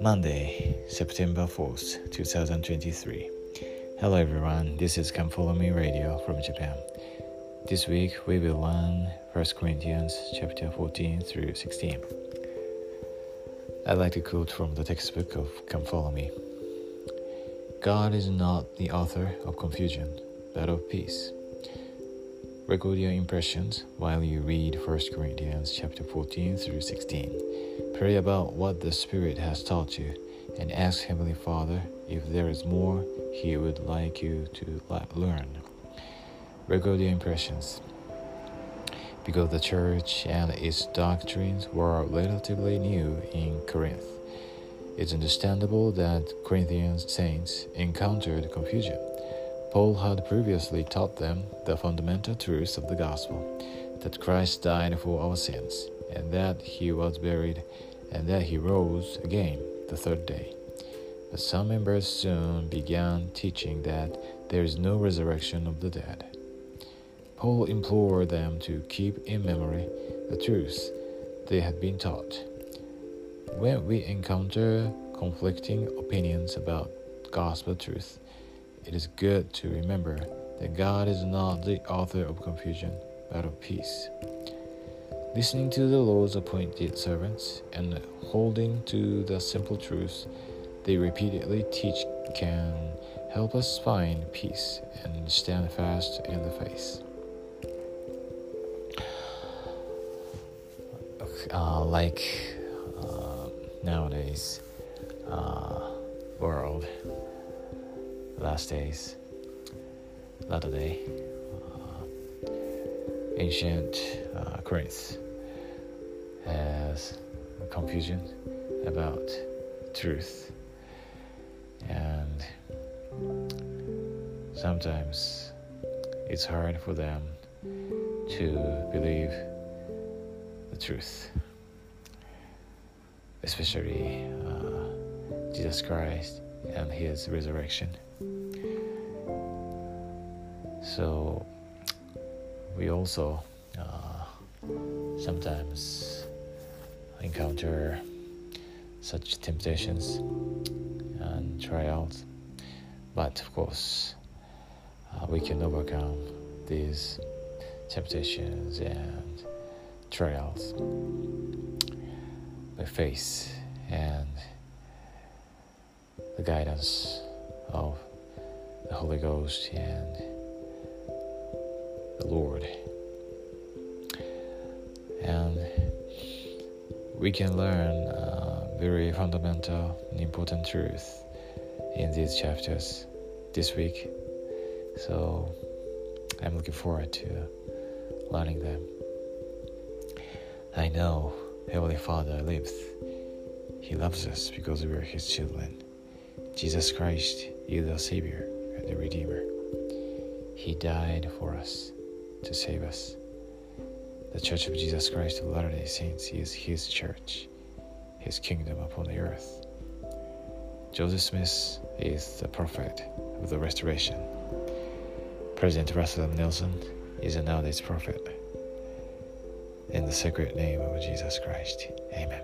Monday, September 4th, 2023. Hello everyone, this is Come Follow Me Radio from Japan. This week we will learn 1 Corinthians chapter 14 through 16. I'd like to quote from the textbook of Come Follow Me. God is not the author of confusion, but of peace. Record your impressions while you read 1 Corinthians chapter 14 through 16. Pray about what the Spirit has taught you and ask Heavenly Father if there is more He would like you to learn. Record your impressions. Because the church and its doctrines were relatively new in Corinth, it's understandable that Corinthian saints encountered confusion. Paul had previously taught them the fundamental truths of the gospel that Christ died for our sins, and that he was buried and that he rose again the third day. But some members soon began teaching that there is no resurrection of the dead. Paul implored them to keep in memory the truths they had been taught. When we encounter conflicting opinions about gospel truth, it is good to remember that God is not the author of confusion, but of peace. Listening to the Lord's appointed servants and holding to the simple truths they repeatedly teach can help us find peace and stand fast in the faith. Uh, like uh, nowadays, uh, world, last days, latter day, uh, ancient uh, has confusion about truth. And sometimes it's hard for them to believe the truth. Especially uh, jesus christ and his resurrection so we also uh, sometimes encounter such temptations and trials, but of course, uh, we can overcome these temptations and trials. By faith and the guidance of the Holy Ghost and the Lord. And we can learn uh, very fundamental and important truth in these chapters this week. So I'm looking forward to learning them. I know Heavenly Father lives. He loves us because we are His children. Jesus Christ is the Savior and the Redeemer. He died for us to save us. The Church of Jesus Christ of Latter day Saints is His church, His kingdom upon the earth. Joseph Smith is the prophet of the restoration. President Russell M. Nelson is a nowadays prophet. In the sacred name of Jesus Christ, Amen.